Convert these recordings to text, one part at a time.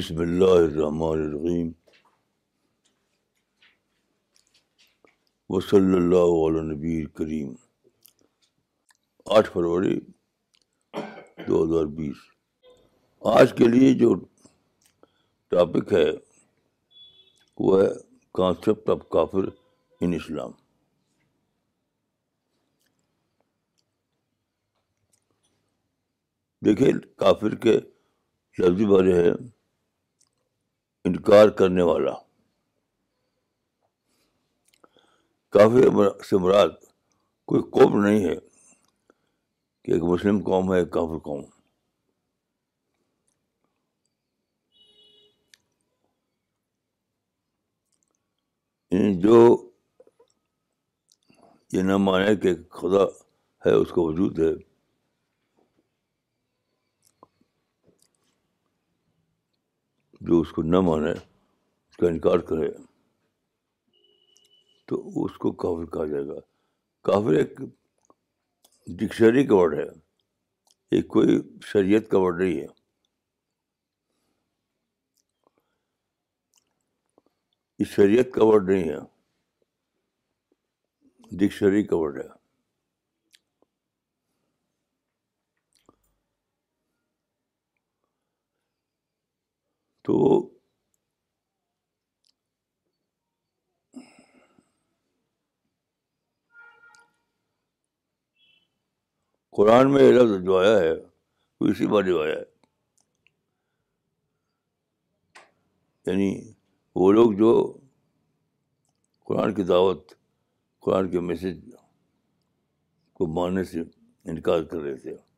بسم اللہ الرحمن الرحیم وصلی اللہ علیہ نبی کریم آٹھ فروری دو ہزار بیس. آج کے لیے جو ٹاپک ہے، وہ ہے کانسیپٹ آف کافر ان اسلام دیکھیے کافر کے لفظی بارے ہے انکار کرنے والا۔ کافر سے مراد کوئی قوم نہیں ہے کہ ایک مسلم قوم ہے، ایک کافر قوم۔ یعنی جو یہ نہ مانے کہ خدا ہے، اس کا وجود ہے۔ جو اس کو نہ مانے، اس کا انکار کرے، تو اس کو کافر کہا جائے گا۔ کافر ایک ڈکشنری کا ورڈ ہے ایک کوئی شریعت کا ورڈ نہیں ہے۔ یہ شریعت کا ورڈ نہیں ہے، ڈکشنری کا ورڈ ہے۔ تو قرآن میں یہ لفظ جو آیا ہے، وہ اسی بار جو آیا ہے۔ یعنی وہ لوگ جو قرآن کی دعوت، قرآن کے میسج کو ماننے سے انکار کر رہے تھے۔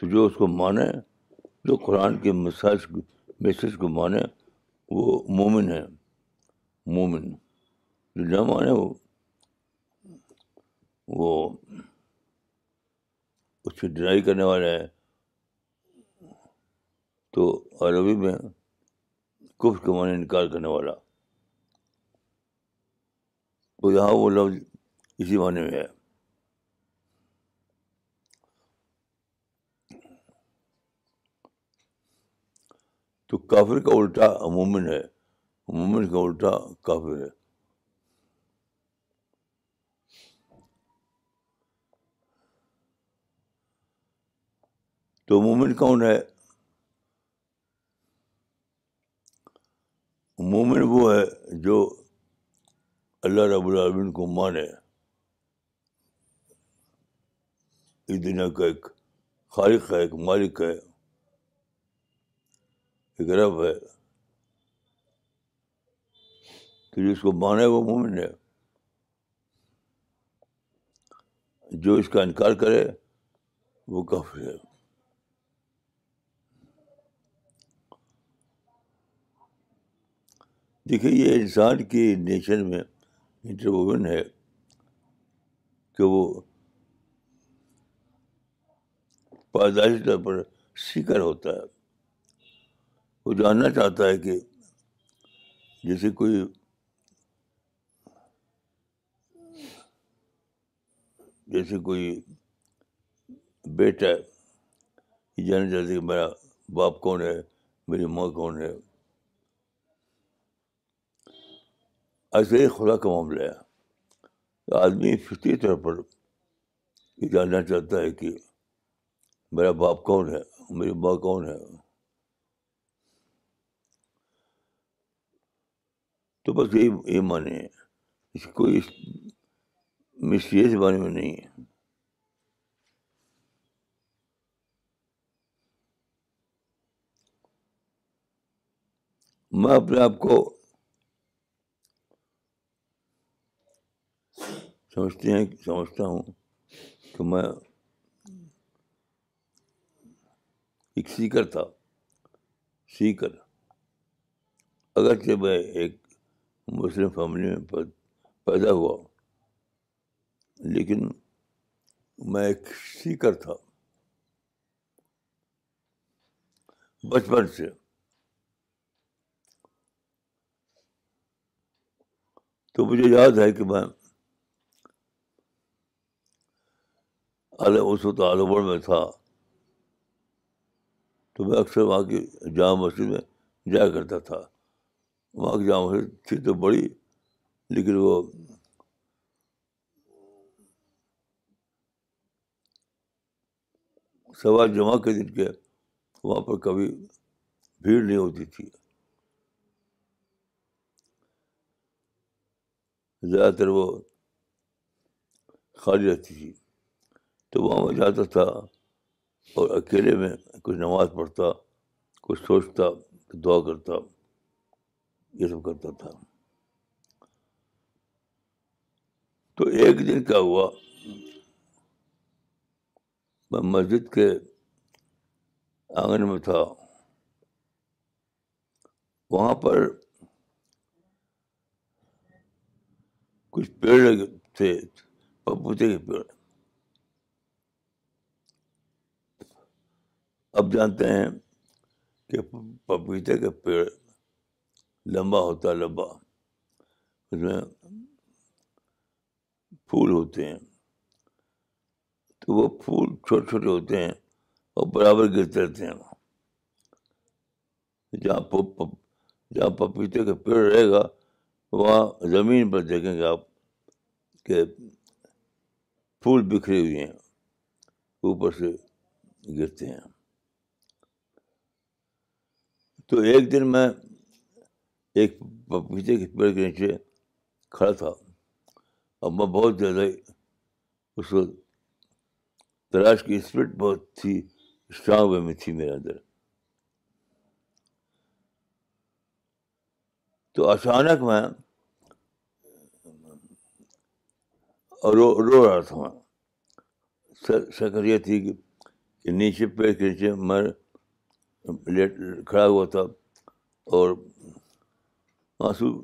تو جو اس کو مانے، جو قرآن کے مساج میسج کو مانے، وہ مومن ہے۔ مومن۔ جو نہ مانے، وہ وہ اس سے ڈرائی کرنے والے ہیں تو عربی میں کفر کے معنی انکار کرنے والا۔ تو یہاں وہ لفظ اسی معنی میں ہے۔ تو کافر کا الٹا مومن ہے۔ مومن کا الٹا کافر ہے۔ تو مومن کون ہے؟ مومن وہ ہے جو اللہ رب العالمین کو مانے۔ اس دنیا کا ایک خالق ہے، ایک مالک ہے۔ ایک ہے تو جس کو مانے وہ مومن ہے۔ جو اس کا انکار کرے وہ کافر ہے۔ دیکھیے، یہ انسان کی نیچر میں انٹروون ہے کہ وہ پائیدائشی طور پر سیکر ہوتا ہے۔ وہ جاننا چاہتا ہے کہ جیسے کوئی جیسے کوئی بیٹا یہ جاننا چاہتا ہے کہ میرا باپ کون ہے، میری ماں کون ہے۔ ایسے ہی خدا کا معاملہ ہے۔ آدمی فطری طور پر یہ جاننا چاہتا ہے کہ میرا باپ کون ہے، میری ماں کون ہے۔ تو بس یہی یہ معنی ہے۔ اس کوئی مسٹریس بارے میں نہیں ہے۔ میں اپنے آپ کو سمجھتے ہیں، سمجھتا ہوں کہ میں ایک سیکر تھا سیکر اگرچہ میں ایک مسلم فیملی میں پیدا ہوا۔ لیکن میں ایک سیکر تھا۔ بچپن سے۔ تو مجھے یاد ہے کہ میں اس وقت عالم میں تھا۔ تو میں اکثر وہاں کی جامع مسجد میں جایا کرتا تھا۔ وہاں کی جامع مسجد تھی تو بڑی، لیکن وہ سوا جمعہ کے دن کے وہاں پر کبھی بھیڑ نہیں ہوتی تھی۔ زیادہ تر وہ خالی رہتی تھی۔ تو وہاں میں جاتا تھا اور اکیلے میں کچھ نماز پڑھتا، کچھ سوچتا، دعا کرتا۔ یہ سب کرتا تھا۔ تو ایک دن کیا ہوا؟ میں مسجد کے آنگن میں تھا۔ وہاں پر کچھ پیڑ لگے تھے، پپوتے کے پیڑ۔ اب جانتے ہیں کہ پپیتے کا پیڑ لمبا ہوتا ہے، لمبا۔ اس میں پھول ہوتے ہیں۔ تو وہ پھول چھوٹے چھوٹے ہوتے ہیں اور برابر گرتے رہتے ہیں۔ جہاں جہاں پپیتے کا پیڑ رہے گا، وہاں زمین پر دیکھیں گے آپ کہ پھول بکھرے ہوئے ہیں، اوپر سے گرتے ہیں۔ تو ایک دن میں ایک پپیتے کے پیڑ کے نیچے کھڑا تھا۔ اور میں بہت زیادہ اس وقت تلاش کی اسپرٹ بہت تھی اسٹرانگ وے میں تھی میرے اندر۔ تو اچانک میں رو رو رہا تھا میں۔ شکر یہ تھی کہ نیچے پیڑ کے نیچے میں لیٹ کھڑا ہوا تھا اور آنسو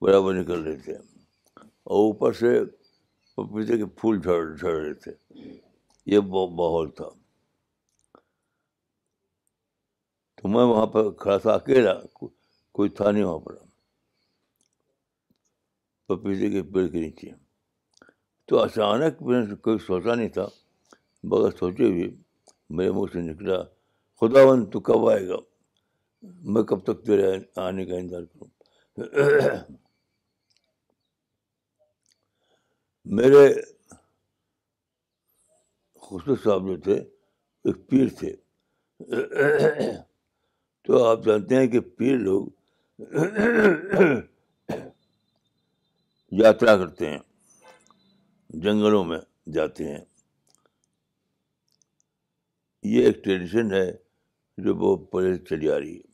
برابر نکل رہے تھے۔ اور اوپر سے پپیتے کے پھول جھڑ جھڑ رہے تھے۔ یہ ماحول تھا۔ تو میں وہاں پہ کھڑا تھا اکیلا کوئی تھا نہیں وہاں پر۔ پپیتے کے پیڑ کے نیچے۔ تو اچانک میں نے کوئی سوچا نہیں تھا بغیر سوچے ہوئے میرے منہ سے نکلا خدا ون تو کب آئے گا؟ میں کب تک تیرے آنے کا انتظار کروں میرے خسرو صاحب جو تھے ایک پیر تھے تو آپ جانتے ہیں کہ پیر لوگ یاترا کرتے ہیں جنگلوں میں جاتے ہیں یہ ایک ٹریڈیشن ہے جو وہ پہلے چلی آ رہی ہے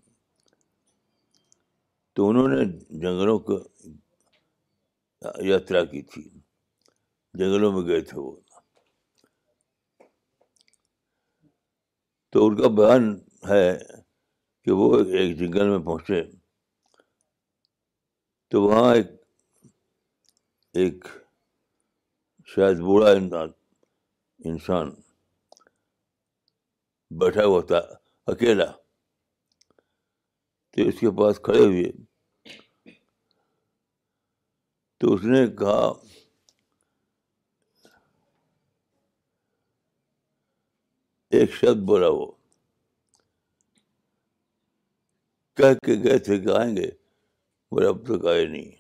تو انہوں نے جنگلوں کو یاترا کی تھی۔ جنگلوں میں گئے تھے وہ۔ تو ان کا بیان ہے کہ وہ ایک جنگل میں پہنچے۔ تو وہاں ایک ایک شاید بوڑھا انسان بیٹھا ہوا تھا اکیلا۔ تو اس کے پاس کھڑے ہوئے۔ تو اس نے کہا، ایک شبد بولا وہ۔ کہہ کے گئے تھے کہ آئیں گے بولے اب تک آئے نہیں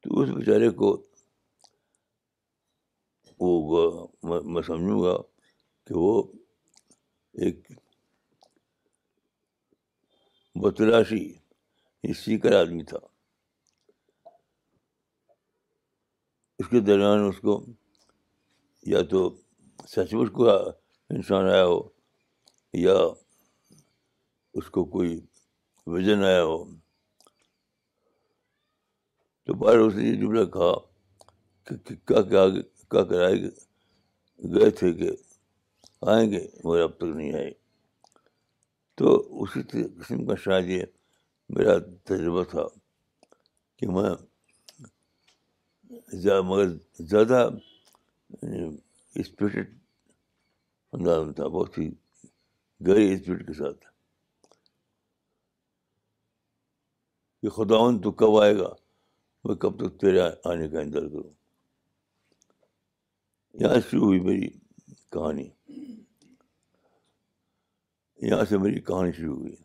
تو اس بیچارے کو وہ میں سمجھوں گا کہ وہ ایک بتلاشی سیکر آدمی تھا۔ اس کے درمیان اس کو یا تو سچ مچ کو انسان آیا ہو یا اس کو کوئی وزن آیا ہو۔ تو باہر اس نے یہ جملہ کہا کہ کیا کیا کیا کرائے گئے تھے کہ آئیں گے، مگر اب تک نہیں آئے۔ تو اسی قسم کا شاید یہ میرا تجربہ تھا کہ میں مگر زیادہ یعنی اسپرٹڈ انداز میں تھا، بہت ہی گہری اسپرٹ کے ساتھ کہ خداون تو کب آئے گا؟ میں کب تک تیرے آنے کا انتظار کروں؟ یہاں شروع ہوئی میری کہانی۔ یہاں سے میری کہانی شروع ہوئی۔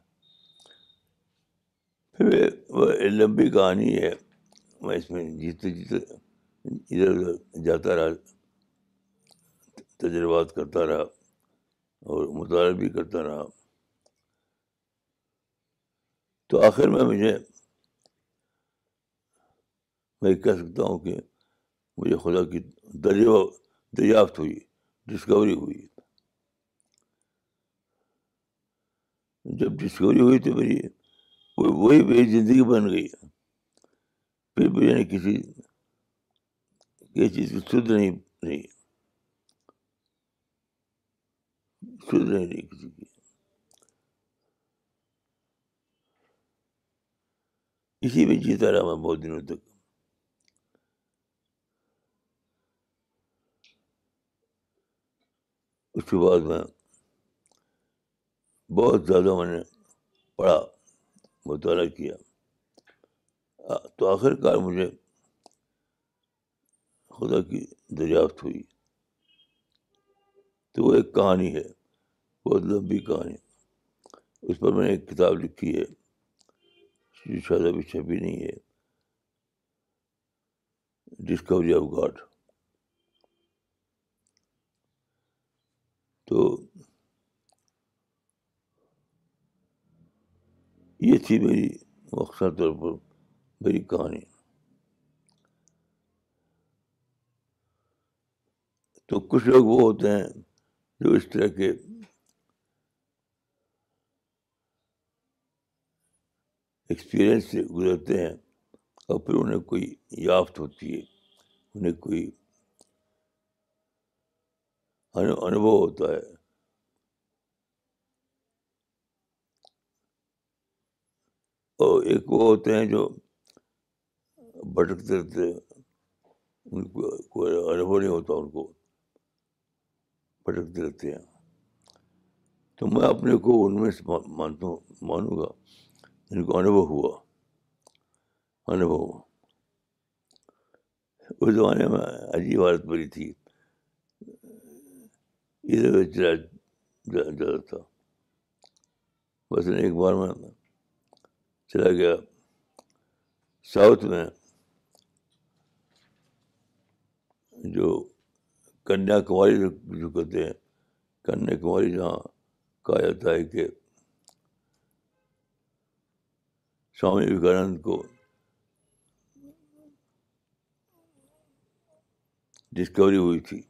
پھر وہ لمبی کہانی ہے۔ میں اس میں جیتے جیتے ادھر ادھر جاتا رہا، تجربات کرتا رہا اور مطالعہ بھی کرتا رہا۔ تو آخر میں مجھے، میں کہہ سکتا ہوں کہ مجھے خدا کی دریا، دریافت ہوئی ڈسکوری ہوئی۔ جب ڈسکوری ہوئی تو میری وہی میری زندگی بن گئی۔ پھر مجھے نے کسی کسی چیز کی سدھ نہیں نہیں۔ سدھ نہیں رہی کسی کی۔ اسی میں جیتا رہا میں بہت دنوں تک۔ اس کے بعد میں بہت زیادہ میں نے پڑھا۔ مطالعہ کیا۔ تو آخر کار مجھے خدا کی دریافت ہوئی۔ تو وہ ایک کہانی ہے، بہت لمبی کہانی۔ اس پر میں نے ایک کتاب لکھی ہے جو شاید ابھی چھپی نہیں ہے۔ ڈسکوری آف گاڈ تو یہ تھی میری مخصر طور پر میری کہانی۔ تو کچھ لوگ وہ ہوتے ہیں جو اس طرح کے ایکسپیرئنس سے گزرتے ہیں اور پھر انہیں کوئی یافت ہوتی ہے، انہیں کوئی انوبھو ہوتا ہے اور ایک وہ ہوتے ہیں جو بھٹکتے رہتے ان کو کوئی انوبھو نہیں ہوتا ان کو بھٹکتے رہتے ہیں تو میں اپنے کو ان میں سے مانتا ہوں مانوں گا ان کو انوبھو ہوا انوبھو ہوا اس زمانے میں عجیب حالت بری تھی ادھر چلا جاتا تھا بس ایک بار میں چلا گیا۔ ساؤتھ میں جو کنیا کماری جو کہتے ہیں کنیا کماری جہاں کہا جاتا ہے کہ سوامی وویکانند کو ڈسکوری ہوئی تھی۔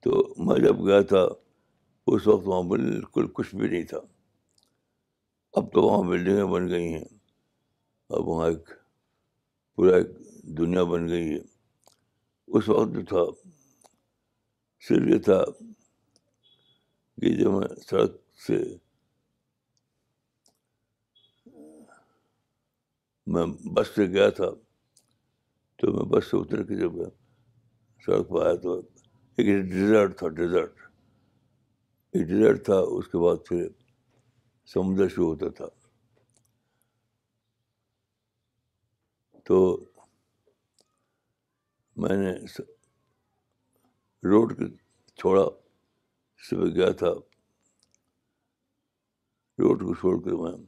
تو میں جب گیا تھا، اس وقت وہاں بالکل کچھ بھی نہیں تھا۔ اب تو وہاں بلڈنگیں بن گئی ہیں۔ اب وہاں ایک پورا ایک دنیا بن گئی ہے۔ اس وقت جو تھا، صرف یہ تھا کہ جب میں سڑک سے میں بس سے گیا تھا، تو میں بس سے اتر کے جب سڑک پہ آیا تو ایک ڈیزرٹ تھا، ڈیزرٹ۔ ایک ڈیزرٹ تھا، اس کے بعد پھر سمندر شروع ہوتا تھا۔ تو میں نے روڈ چھوڑا، صبح گیا تھا۔ روڈ کو چھوڑ کر میں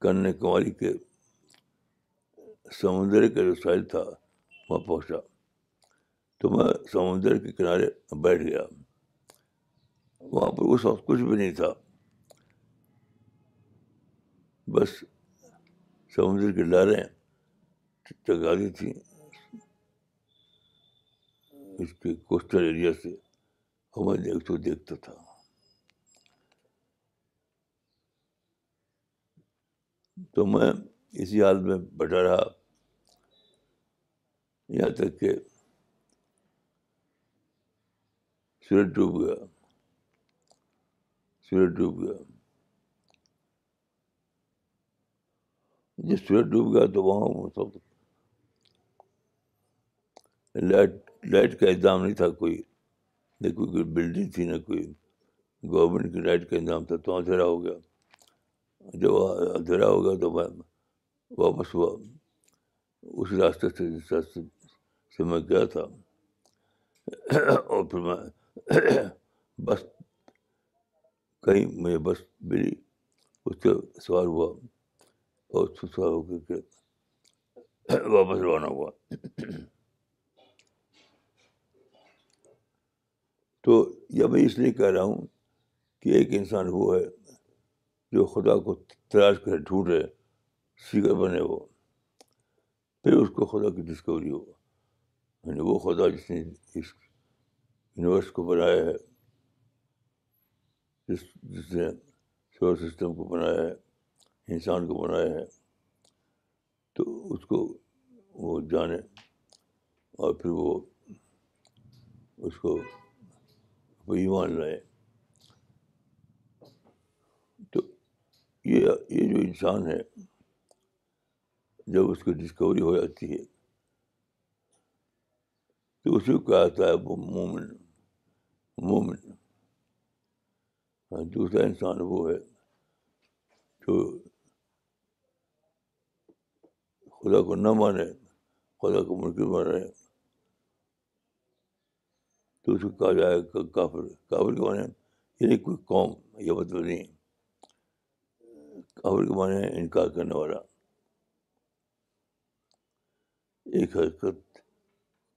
کنیا کماری کے سمندر کا جو سائل تھا، وہاں پہنچا۔ تو میں سمندر کے کنارے بیٹھ گیا۔ وہاں پر اس وقت کچھ بھی نہیں تھا۔ بس سمندر کی لہریں چگا تھیں۔ اس کے کوسٹل ایریا سے اور میں دیکھ تو دیکھتا تھا۔ تو میں اسی حال میں بیٹھا رہا۔ یہاں تک کہ سورج ڈوب گیا۔ سورج ڈوب گیا۔ جب سورج ڈوب گیا تو وہاں سب لائٹ لائٹ کا انتظام نہیں تھا کوئی، نہ کوئی کوئی بلڈنگ تھی، نہ کوئی گورنمنٹ کی لائٹ کا انتظام تھا، تو اندھیرا ہو گیا۔ جب اندھیرا ہو گیا تو میں واپس ہوا۔ اس راستے سے، جس راستے سے میں گیا تھا۔ اور پھر میں بس کہیں مجھے بس ملی، اس سے سوار ہوا۔ اور اس ہو کر کے واپس روانہ ہوا۔ تو یہ میں اس لیے کہہ رہا ہوں کہ ایک انسان وہ ہے جو خدا کو تلاش کر ڈھونڈے سیکر بنے وہ، پھر اس کو خدا کی ڈسکوری ہو۔ یعنی وہ خدا جس نے اس یونیورس کو بنایا ہے، جس جس نے سولر سسٹم کو بنایا ہے۔ انسان کو بنایا ہے، تو اس کو وہ جانے اور پھر وہ اس کو ایمان لائے۔ تو یہ یہ جو انسان ہے، جب اس کی ڈسکوری ہو جاتی ہے، تو اسی کو کہتا ہے وہ مومن مومن۔ ہاں دوسرا انسان وہ ہے جو خدا کو نہ مانے خدا کو منکر مانے تو اس کو کہا جائے کافر کافر کے معنی یعنی کوئی قوم، یہ مطلب نہیں کافر کے معنی انکار کرنے والا۔ ایک حرکت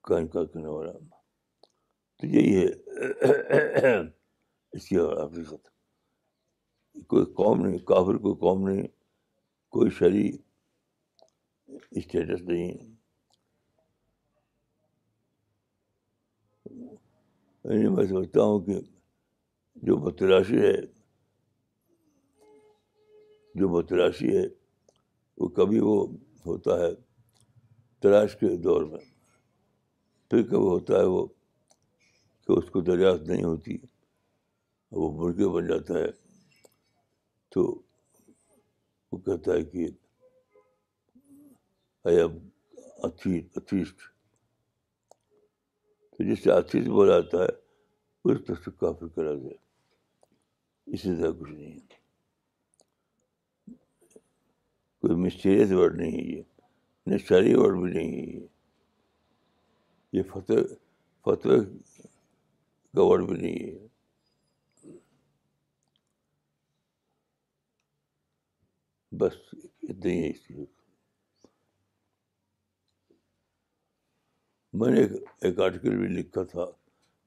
کا انکار کرنے والا۔ تو یہی ہے۔ اس کی حقیقت۔ کوئی قوم نہیں، کافر کوئی قوم نہیں، کوئی شرع اسٹیٹس نہیں یعنی میں سمجھتا ہوں کہ جو بتلاشی ہے جو بتلاشی ہے وہ کبھی وہ ہوتا ہے تلاش کے دور میں پھر کب ہوتا ہے وہ کہ اس کو دریافت نہیں ہوتی وہ مرغے بن جاتا ہے تو وہ کہتا ہے کہ آئی ایم اتھیسٹ تو جس سے آتی بولا جاتا ہے اس طرح سے کافی کرا گیا۔ اسی طرح کچھ نہیں ہے۔ کوئی مسٹیریس ورڈ نہیں ہے یہ۔ نشاری ورڈ بھی نہیں ہے یہ۔ یہ فتح فتح کا ورڈ بھی نہیں ہے۔ بس اتنا ہی ہے اس کی۔ میں نے ایک آرٹیکل بھی لکھا تھا،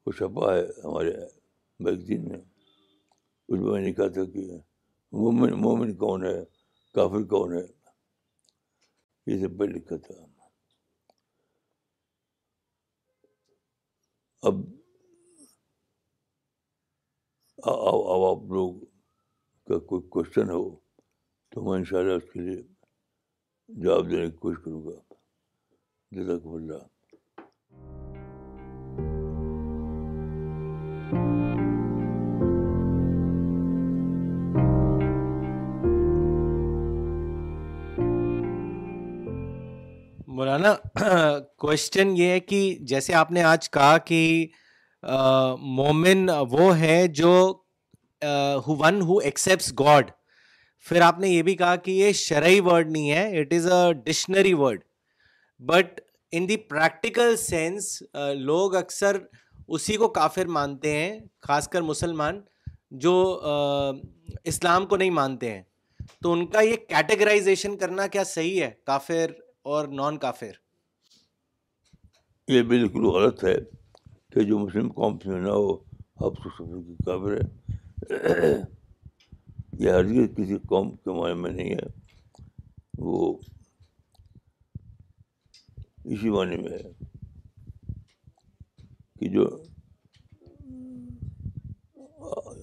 وہ چھپا ہے ہمارے میگزین میں۔ اس میں نے لکھا تھا کہ مومن مومن کون ہے؟ کافر کون ہے؟ یہ سب پہ لکھا تھا۔ اب اب آپ لوگ کا کوئی کوشچن ہو تو میں ان شاء اللہ اس کے لیے جواب دینے کی کوشش کروں گا۔ جزاک اللہ۔ مولانا کوشچن یہ ہے کہ جیسے آپ نے آج کہا کہ مومن وہ ہے جو ون ہو ایکسیپٹس گاڈ پھر آپ نے یہ بھی کہا کہ یہ شرعی ورڈ نہیں ہے it is a dictionary word but in the practical sense لوگ اکثر اسی کو کافر مانتے ہیں، خاص کر مسلمان، جو اسلام کو نہیں مانتے ہیں۔ تو ان کا یہ کیٹیگرائزیشن کرنا کیا صحیح ہے؟ کافر اور نان کافر یہ بالکل غلط ہے کہ جو مسلم قوم سے نہ ہو، اب تو سب کی کافر ہے یہ ہر کسی قوم کے معنی میں نہیں ہے۔ وہ اسی معنی میں ہے کہ جو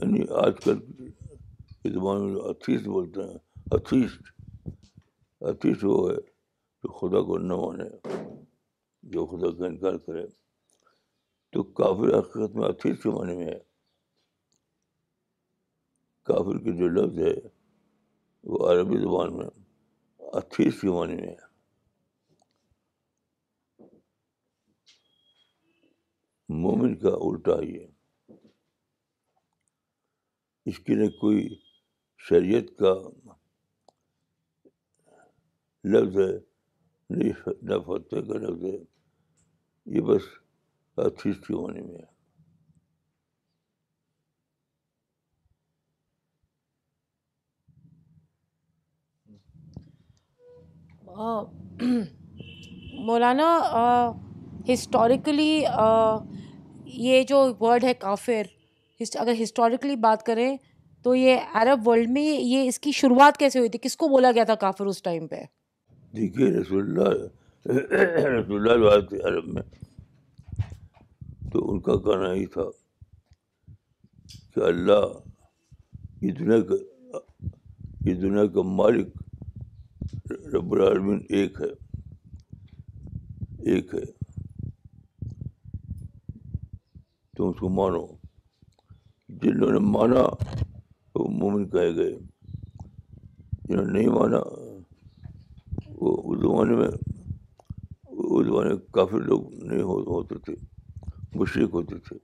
یعنی آج کل کے زمانے میں اتھیسٹ بولتے ہیں، اتھیسٹ اتھیسٹ وہ ہے۔ خدا کو نہ مانے، جو خدا کا انکار کرے، تو کافر حقیقت میں اتھیس کے معنی میں ہے۔ کافر کی جو لفظ ہے، وہ عربی زبان میں اتھیس کے معنی میں ہے۔ مومن کا الٹا ہی ہے۔ اس کے لیے کوئی شریعت کا لفظ ہے نہ فتح کا لفظ ہے یہ بس ایتھیسٹ کے معنی میں۔ ہے مولانا ہسٹوریکلی یہ جو ورڈ ہے کافر اگر ہسٹوریکلی بات کریں تو یہ عرب ورلڈ میں یہ اس کی شروعات کیسے ہوئی تھی؟ کس کو بولا گیا تھا کافر اس ٹائم پہ؟ دیکھیے رسول اللہ رسول اللہ تھے عرب میں تو ان کا کہنا ہی تھا کہ اللہ یہ دنیا کا، یہ دنیا کا مالک رب العالمین ایک ہے ایک ہے۔ تم اس کو مانو۔ جن لوگوں نے مانا وہ مومن کہے گئے، جنہوں نے نہیں مانا اس زمانے میں اس زمانے میں کافی لوگ نہیں ہوتے تھے، مشرق ہوتے تھے۔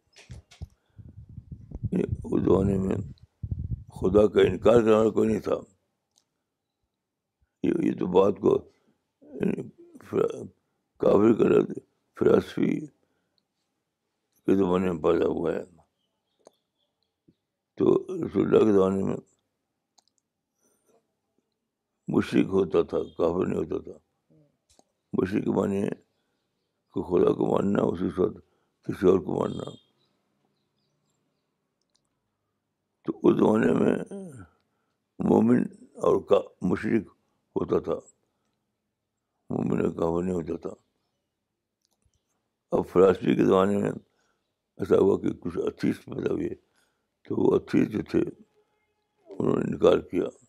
اس زمانے میں خدا کا انکار کرنے والا کوئی نہیں تھا۔ یہ تو بات کو یعنی کافی کر فلاسفی کے زمانے میں پیدا ہوا ہے۔ تو رسول اللہ کے زمانے میں مشرق ہوتا تھا، کافر نہیں ہوتا تھا۔ مشرق معنی ہے کہ خدا کو ماننا، اسی وقت کسی اور کو ماننا۔ تو اس زمانے میں مومن اور مشرق ہوتا تھا۔ مومن اور کافر نہیں ہوتا تھا۔ اب فلاسفی کے زمانے میں ایسا ہوا کہ کچھ اتیس پیدا ہوئے۔ تو وہ اتیس جو تھے، انہوں نے انکار کیا۔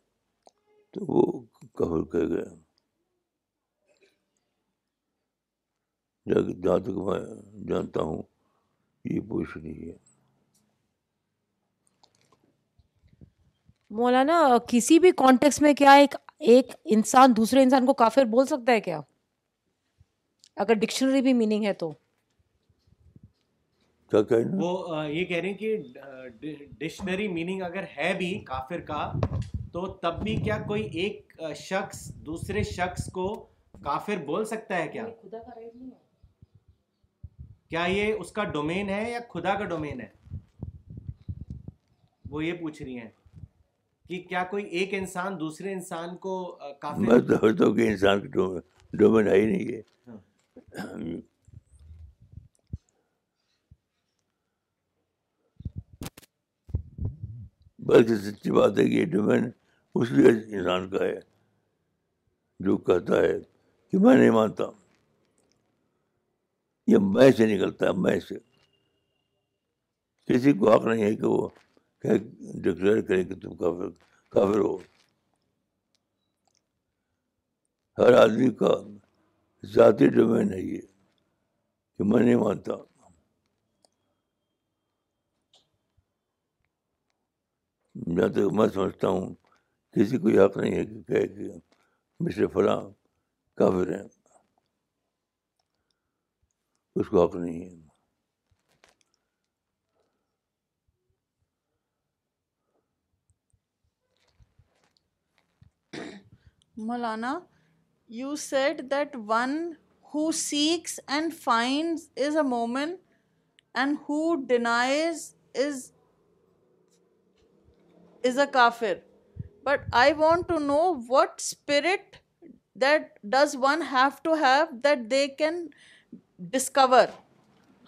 تو وہ کافر کہہ گئے جہاں تک میں جانتا ہوں یہ پوزیشن ہی ہے۔ مولانا کسی بھی کانٹیکس میں کیا ایک ایک انسان دوسرے انسان کو کافر بول سکتا ہے کیا؟ اگر ڈکشنری بھی میننگ ہے تو۔ وہ یہ کہہ رہے ہیں کہ ڈکشنری میننگ اگر ہے بھی کافر کا تو تب بھی کیا کوئی ایک شخص دوسرے شخص کو کافر بول سکتا ہے کیا؟ کیا یہ اس کا ڈومین ہے یا خدا کا ڈومین ہے؟ وہ یہ پوچھ رہی ہیں کہ کیا کوئی ایک انسان دوسرے انسان کو کافر میں سمجھتا ہوں کہ انسان کا ڈومین ہے ہی نہیں ہے ہاں۔ بلکہ سچی بات ہے کہ یہ ڈومین اس لیے انسان کا ہے، جو کہتا ہے کہ میں نہیں مانتا۔ یہ میں سے نکلتا ہے، میں سے۔ کسی کو حق نہیں ہے کہ وہ ڈکلیئر کرے کہ تم کافر کافر ہو۔ ہر آدمی کا ذاتی ڈومین ہے یہ، کہ میں نہیں مانتا۔ جہاں تک میں سمجھتا ہوں کسی کو یہ حق نہیں ہے کہ کہے کہ مشر فلاں کافر ہیں۔ اس کو حق نہیں ہے۔ مولانا you said that one who seeks and find is a مومن and who denies is is a کافر but I want to know what spirit that does one have to have that they can discover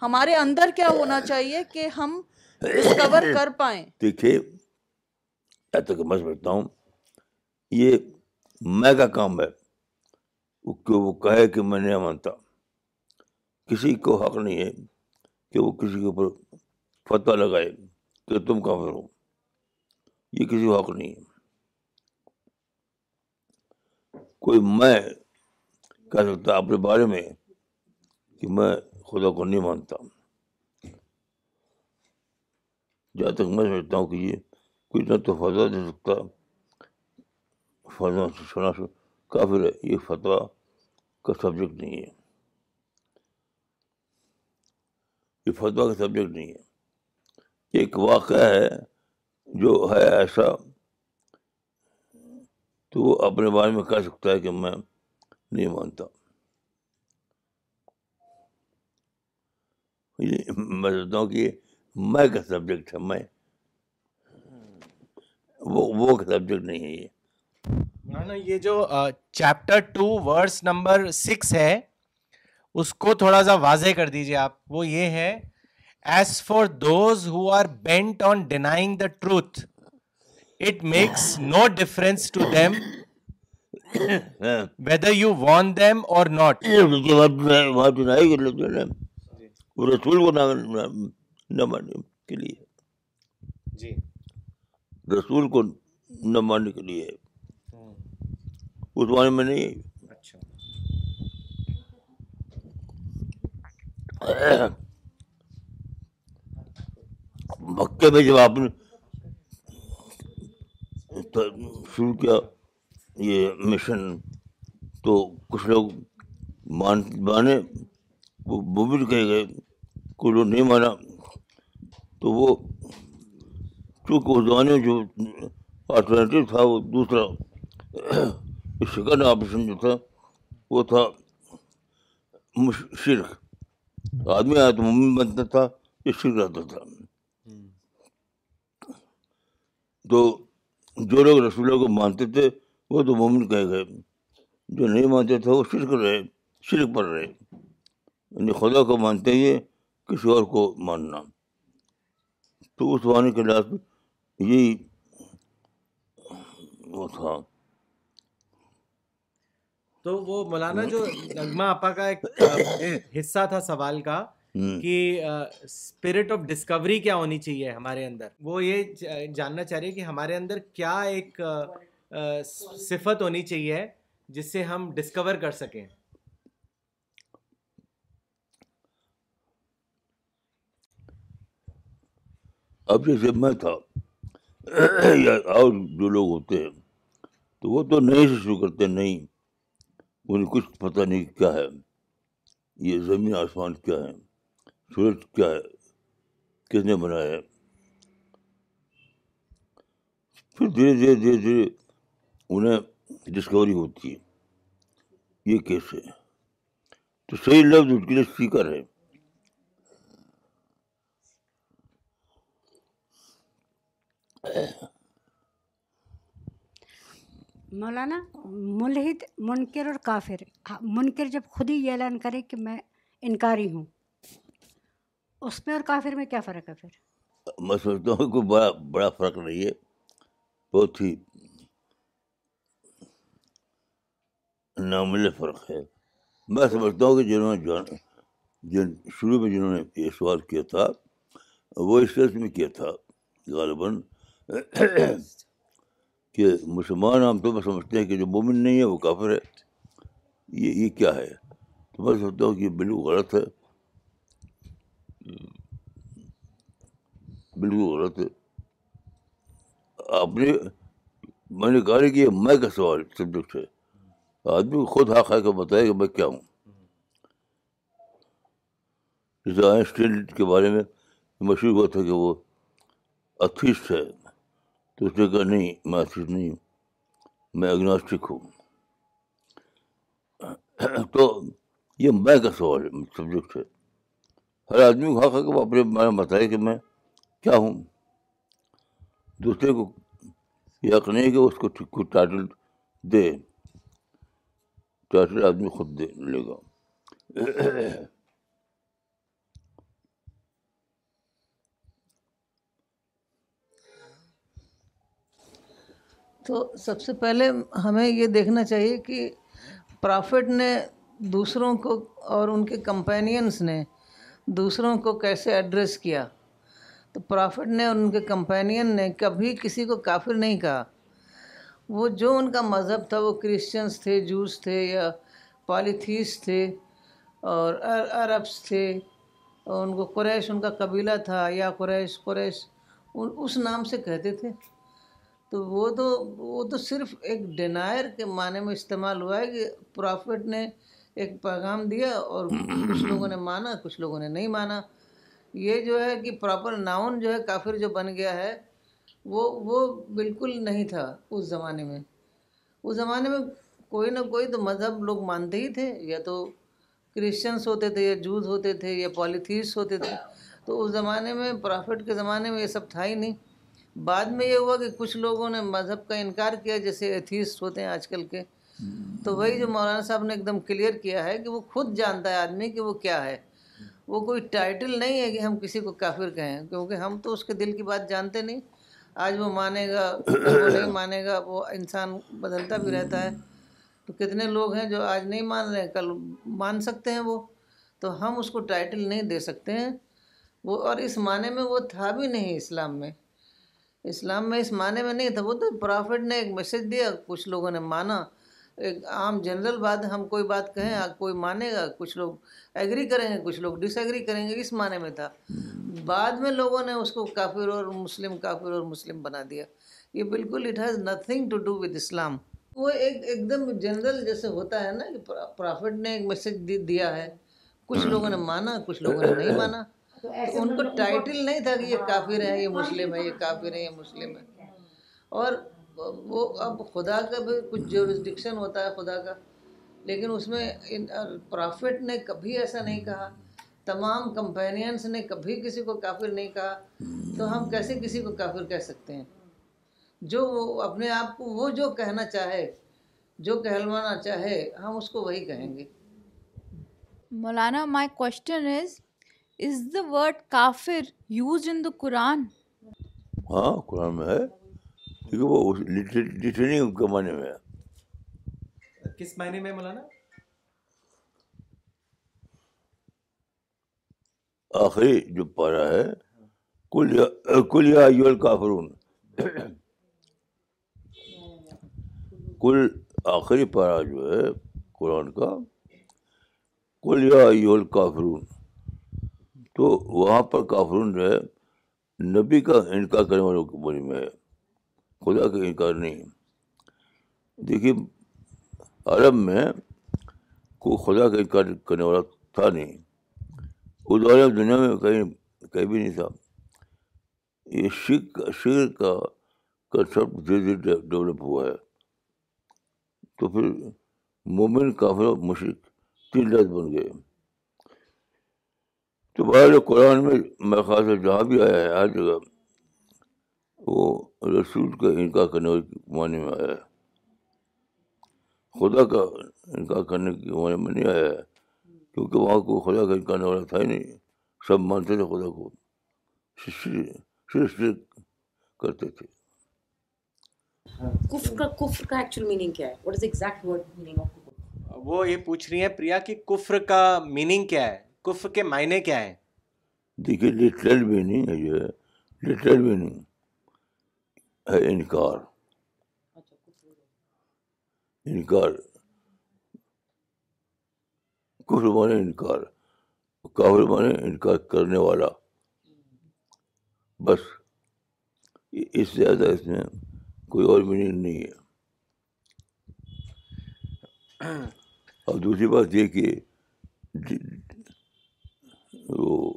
ہمارے اندر کیا ہونا چاہیے کہ ہم discover کر پائیں؟ دیکھیے تک میں سمجھتا ہوں، یہ میں کا کام ہے۔ کہ وہ کہے کہ میں نہیں مانتا۔ کسی کو حق نہیں ہے کہ وہ کسی کے اوپر فتح لگائے کہ تم کافر ہو۔ یہ کسی کو حق نہیں ہے۔ کوئی میں کہہ سکتا اپنے بارے میں کہ میں خدا کو نہیں مانتا۔ جہاں تک میں سمجھتا ہوں کہ یہ کوئی نہ تو فضا دے سکتا فتوا سنا کافر ہے، یہ فتوا کا سبجیکٹ نہیں ہے۔ یہ فتوا کا سبجیکٹ نہیں ہے۔ ایک واقعہ ہے جو ہے ایسا تو وہ اپنے بارے میں کہہ سکتا ہے کہ میں نہیں مانتا۔ میں سمجھتا ہوں کہ میں کا سبجیکٹ ہے، میں۔ وہ وہ کا سبجیکٹ نہیں ہے یہ۔ مولانا یہ جو chapter two verse number six ہے، اس کو تھوڑا سا واضح کر دیجیے آپ۔ وہ یہ ہے as for those who are bent on denying the truth it makes no difference to them whether you warn them or not رسول کو نہ ماننے کے لیے۔ جی۔ رسول کو نہ ماننے کے لیے۔ اس زمانے میں نہیں۔ اچھا۔ مکے میں جب آپ نے شروع کیا یہ مشن تو کچھ لوگ مان مانے وہ بھی کہے گئے کچھ لوگ نہیں مانا تو وہ چونکہ اس زمانے میں جو آلٹرنیٹیو تھا وہ دوسرا سیکنڈ آپریشن جو تھا وہ تھا شرک آدمی آیا تو ممی بنتا تھا یہ شرک رہتا تھا۔ تو جو لوگ رسولوں کو مانتے تھے، وہ تو مومن کہہ گئے۔ جو نہیں مانتے تھے، وہ شرک رہے، شرک پر رہے۔ یعنی خدا کو مانتے ہی کسی اور کو ماننا۔ تو اس زمانے کے لحاظ یہی وہ تھا۔ تو وہ مولانا جو نغمہ آپا کا ایک حصہ تھا سوال کا کہ اسپرٹ آف ڈسکوری کیا ہونی چاہیے ہمارے اندر؟ وہ یہ جاننا چاہ رہے کہ ہمارے اندر کیا ایک صفت ہونی چاہیے جس سے ہم ڈسکور کر سکیں۔ اب جیسے میں تھا یا اور جو لوگ ہوتے ہیں تو وہ تو نہیں سے شروع کرتے نہیں انہیں کچھ پتہ نہیں کیا ہے یہ زمین آسمان کیا ہے۔ سورج کیا ہے؟ کس نے بنایا ہے؟ پھر دھیرے دھیرے دھیرے دھیرے انہیں ڈسکوری ہوتی ہے یہ کیسے تو صحیح لفظ اس کے لیے سیکر ہے۔ مولانا، ملحد منکر اور کافر۔ ہاں، منکر جب خود ہی یہ اعلان کرے کہ میں انکاری ہوں۔ اس میں اور کافر میں کیا فرق ہے پھر؟ میں سمجھتا ہوں کوئی بڑا بڑا فرق نہیں ہے۔ بہت ہی نامل فرق ہے۔ میں سمجھتا ہوں کہ جنہوں نے جان، جن، شروع میں جنہوں نے یہ سوال کیا تھا، وہ اس طرح میں کیا تھا غالباً کہ مسلمان عام طور پر سمجھتے ہیں کہ جو مومن نہیں ہے وہ کافر ہے۔ یہ یہ کیا ہے؟ تو میں سمجھتا ہوں کہ یہ بالکل غلط ہے۔ بالکل غلط ہے۔ آپ نے میں نے کہا کہ یہ میں کا سوال سبجیکٹ ہے آدمی خود حق ہے کہ بتائے کہ میں کیا ہوں۔ جیسے آئنسٹین کے بارے میں مشہور ہوا تھا کہ وہ اتھیسٹ ہے۔ تو اس نے کہا، نہیں، میں اتھیسٹ نہیں ہوں، میں اگناسٹک ہوں۔ تو یہ میں کا سوال ہے سبجیکٹ ہے ہر آدمی کو حق ہے کہ وہ اپنے میں بتائے کہ میں کیا ہوں۔ دوسرے کو یہ حق نہیں کہ اس کو کوئی ٹائٹل دے۔ ٹائٹل آدمی خود دے، لے گا۔ تو سب سے پہلے ہمیں یہ دیکھنا چاہیے کہ پرافٹ نے دوسروں کو اور ان کے کمپینینس نے دوسروں کو کیسے ایڈریس کیا؟ تو پرافٹ نے اور ان کے کمپینین نے کبھی کسی کو کافر نہیں کہا۔ وہ جو ان کا مذہب تھا، وہ کرسچنس تھے جوس تھے یا پالیتھیس تھے اور عربس تھے، اور ان کو قریش، ان کا قبیلہ تھا یا قریش قریش، ان اس نام سے کہتے تھے۔ تو وہ تو وہ تو صرف ایک ڈینائر کے معنی میں استعمال ہوا ہے کہ پرافٹ نے ایک پیغام دیا اور کچھ لوگوں نے مانا کچھ لوگوں نے نہیں مانا۔ یہ جو ہے کہ پراپر ناؤن جو ہے کافر جو بن گیا ہے وہ وہ بالکل نہیں تھا اس زمانے میں۔ اس زمانے میں کوئی نہ کوئی تو مذہب لوگ مانتے ہی تھے یا تو کرسچنس ہوتے تھے یا جوز ہوتے تھے یا پالیتھیس ہوتے تھے۔ تو اس زمانے میں پرافٹ کے زمانے میں یہ سب تھا ہی نہیں۔ بعد میں یہ ہوا کہ کچھ لوگوں نے مذہب کا انکار کیا جیسے ایتھیسٹ ہوتے ہیں آج کل کے۔ تو وہی جو مولانا صاحب نے ایک دم کلیئر کیا ہے کہ وہ خود جانتا ہے آدمی کہ وہ کیا ہے۔ وہ کوئی ٹائٹل نہیں ہے کہ ہم کسی کو کافر کہیں، کیونکہ ہم تو اس کے دل کی بات جانتے نہیں۔ آج وہ مانے گا، وہ نہیں مانے گا، وہ انسان بدلتا بھی رہتا ہے۔ تو کتنے لوگ ہیں جو آج نہیں مان رہے ہیں کل مان سکتے ہیں وہ۔ تو ہم اس کو ٹائٹل نہیں دے سکتے ہیں۔ وہ اور اس معنی میں وہ تھا بھی نہیں اسلام میں۔ اسلام میں اس معنی میں نہیں تھا، وہ تو پرافٹ نے ایک میسج دیا، کچھ لوگوں نے مانا۔ ایک عام جنرل بات ہم کوئی بات کہیں کوئی مانے گا، کچھ لوگ ایگری کریں گے، کچھ لوگ ڈس ایگری کریں گے، اس معنی میں تھا۔ بعد میں لوگوں نے اس کو کافر اور مسلم، کافر اور مسلم بنا دیا۔ یہ بالکل it has nothing to do with Islam وہ ایک ایک دم جنرل جیسے ہوتا ہے نا کہ پرافٹ نے ایک میسج دیا ہے۔ کچھ لوگوں نے مانا، کچھ لوگوں نے نہیں مانا۔ تو ان کو ٹائٹل نہیں تھا کہ یہ کافر ہے، یہ مسلم ہے، یہ کافر ہے، یہ مسلم ہے۔ اور وہ اب خدا کا بھی کچھ جورسڈکشن ہوتا ہے خدا کا لیکن اس میں پرافٹ نے کبھی ایسا نہیں کہا تمام کمپینینس نے کبھی کسی کو کافر نہیں کہا تو ہم کیسے کسی کو کافر کہہ سکتے ہیں؟ جو وہ اپنے آپ کو وہ جو کہنا چاہے جو کہلوانا چاہے ہم اس کو وہی کہیں گے۔ مولانا my question is is the word کافر یوز ان دا قرآن ہاں قرآن میں ہے۔ کیونکہ وہ لٹرنگ کے معنی میں۔ ہے کس معنی میں مولانا؟ آخری جو پارا ہے کل کل یا کافرون کل آخری پارا جو ہے قرآن کا کل یا ایول کافرون تو وہاں پر کافرون جو ہے نبی کا انکار کرنے والوں کے بارے میں ہے۔ خدا کا انکار نہیں دیکھیے، عرب میں کوئی خدا کا انکار کرنے والا تھا نہیں۔ اس دورے دنیا میں کہیں کہیں بھی نہیں تھا۔ یہ شک شیر کا کنسپٹ دھیرے دھیرے ڈیولپ ہوا ہے۔ تو پھر مومن، کافر اور مشرق تین لفظ بن گئے۔ تو باہر قرآن میں، میرے خیال سے جہاں بھی آیا ہے، ہر جگہ وہ رسول کا انکار کرنے والے معنی میں آیا ہے۔ خدا کا انکار کرنے کے معنی میں نہیں آیا ہے کیونکہ وہاں کو خدا کا انکار والا تھا ہی نہیں۔ سب مانتے تھے خدا کو صرف کرتے تھے۔ وہ یہ پوچھ رہی ہیں پریا کہ کفر کا میننگ کیا ہے؟ کفر کے معنی کیا ہے دیکھیے لٹرل بھی نہیں ہے جو ہے لٹرل بھی نہیں ہے انکار۔ انکار۔ کفر مانے انکار۔ کافر مانے انکار کرنے والا۔ بس، اس سے زیادہ اس میں کوئی اور میننگ نہیں ہے۔ اور دوسری بات یہ کہ جی، وہ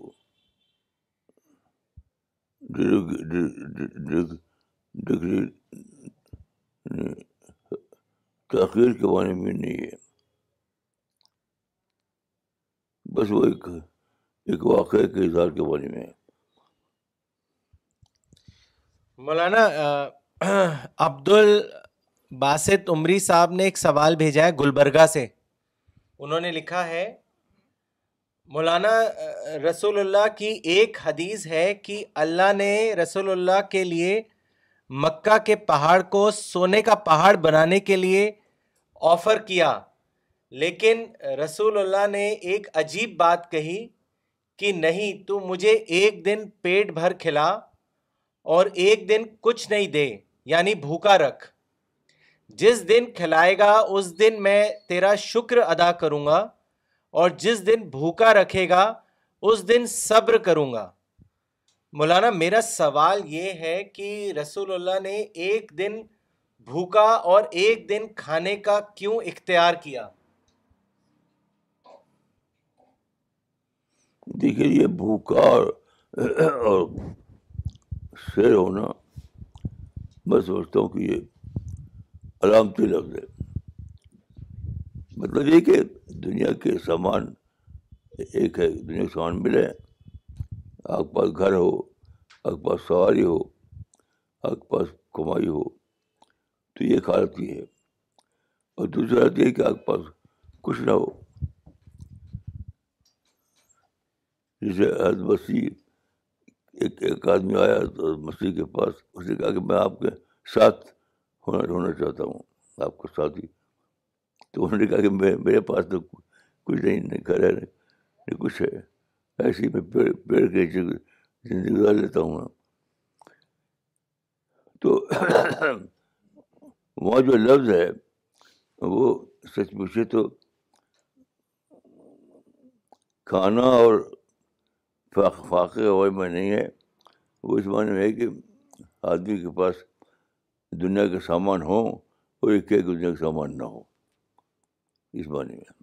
ڈگری، تاخیر کے بارے میں نہیں ہے۔ بس وہ ایک ایک واقعے کے اظہار کے بارے میں۔ مولانا عبد الباسط عمری صاحب نے ایک سوال بھیجا ہے گلبرگہ سے۔ انہوں نے لکھا ہے، مولانا رسول اللہ کی ایک حدیث ہے کہ اللہ نے رسول اللہ کے لیے مکہ کے پہاڑ کو سونے کا پہاڑ بنانے کے لیے آفر کیا۔ لیکن رسول اللہ نے ایک عجیب بات کہی کہ نہیں، تو مجھے ایک دن پیٹ بھر کھلا اور ایک دن کچھ نہیں دے یعنی بھوکا رکھ۔ جس دن کھلائے گا، اس دن میں تیرا شکر ادا کروں گا اور جس دن بھوکا رکھے گا، اس دن صبر کروں گا۔ مولانا، میرا سوال یہ ہے کہ رسول اللہ نے ایک دن بھوکا اور ایک دن کھانے کا کیوں اختیار کیا؟ دیکھیے، یہ بھوکا اور شیر ہونا، میں سوچتا ہوں کہ یہ علامتی لفظ ہے۔ مطلب یہ کہ دنیا کے سامان ایک ہے، دنیا کا سامان ملے۔ آپ کے پاس گھر ہو آپ کے پاس سواری ہو آپ کے پاس کمائی ہو، تو یہ حالت یہ ہے۔ اور دوسرا یہ کہ آپ کے پاس کچھ نہ ہو۔ جیسے حضرت مسیح ایک ایک آدمی آیا تو مسیح کے پاس، اس نے کہا کہ میں آپ کے ساتھ ہونا ہونا چاہتا ہوں، آپ کا ساتھی۔ تو انہوں نے کہا کہ میں، میرے پاس تو کچھ نہیں نہیں گھر ہے نہیں کچھ ہے۔ ایسے میں پیڑ پیڑ کے زندگی گزار لیتا ہوں تو وہاں جو لفظ ہے، وہ سچ پوچھے تو کھانا اور فاقے ہوئے میں نہیں ہے۔ وہ اس معنی میں ہے کہ آدمی کے پاس دنیا کے سامان ہوں اور ایک ایک دنیا کا سامان نہ ہو اس معنی میں۔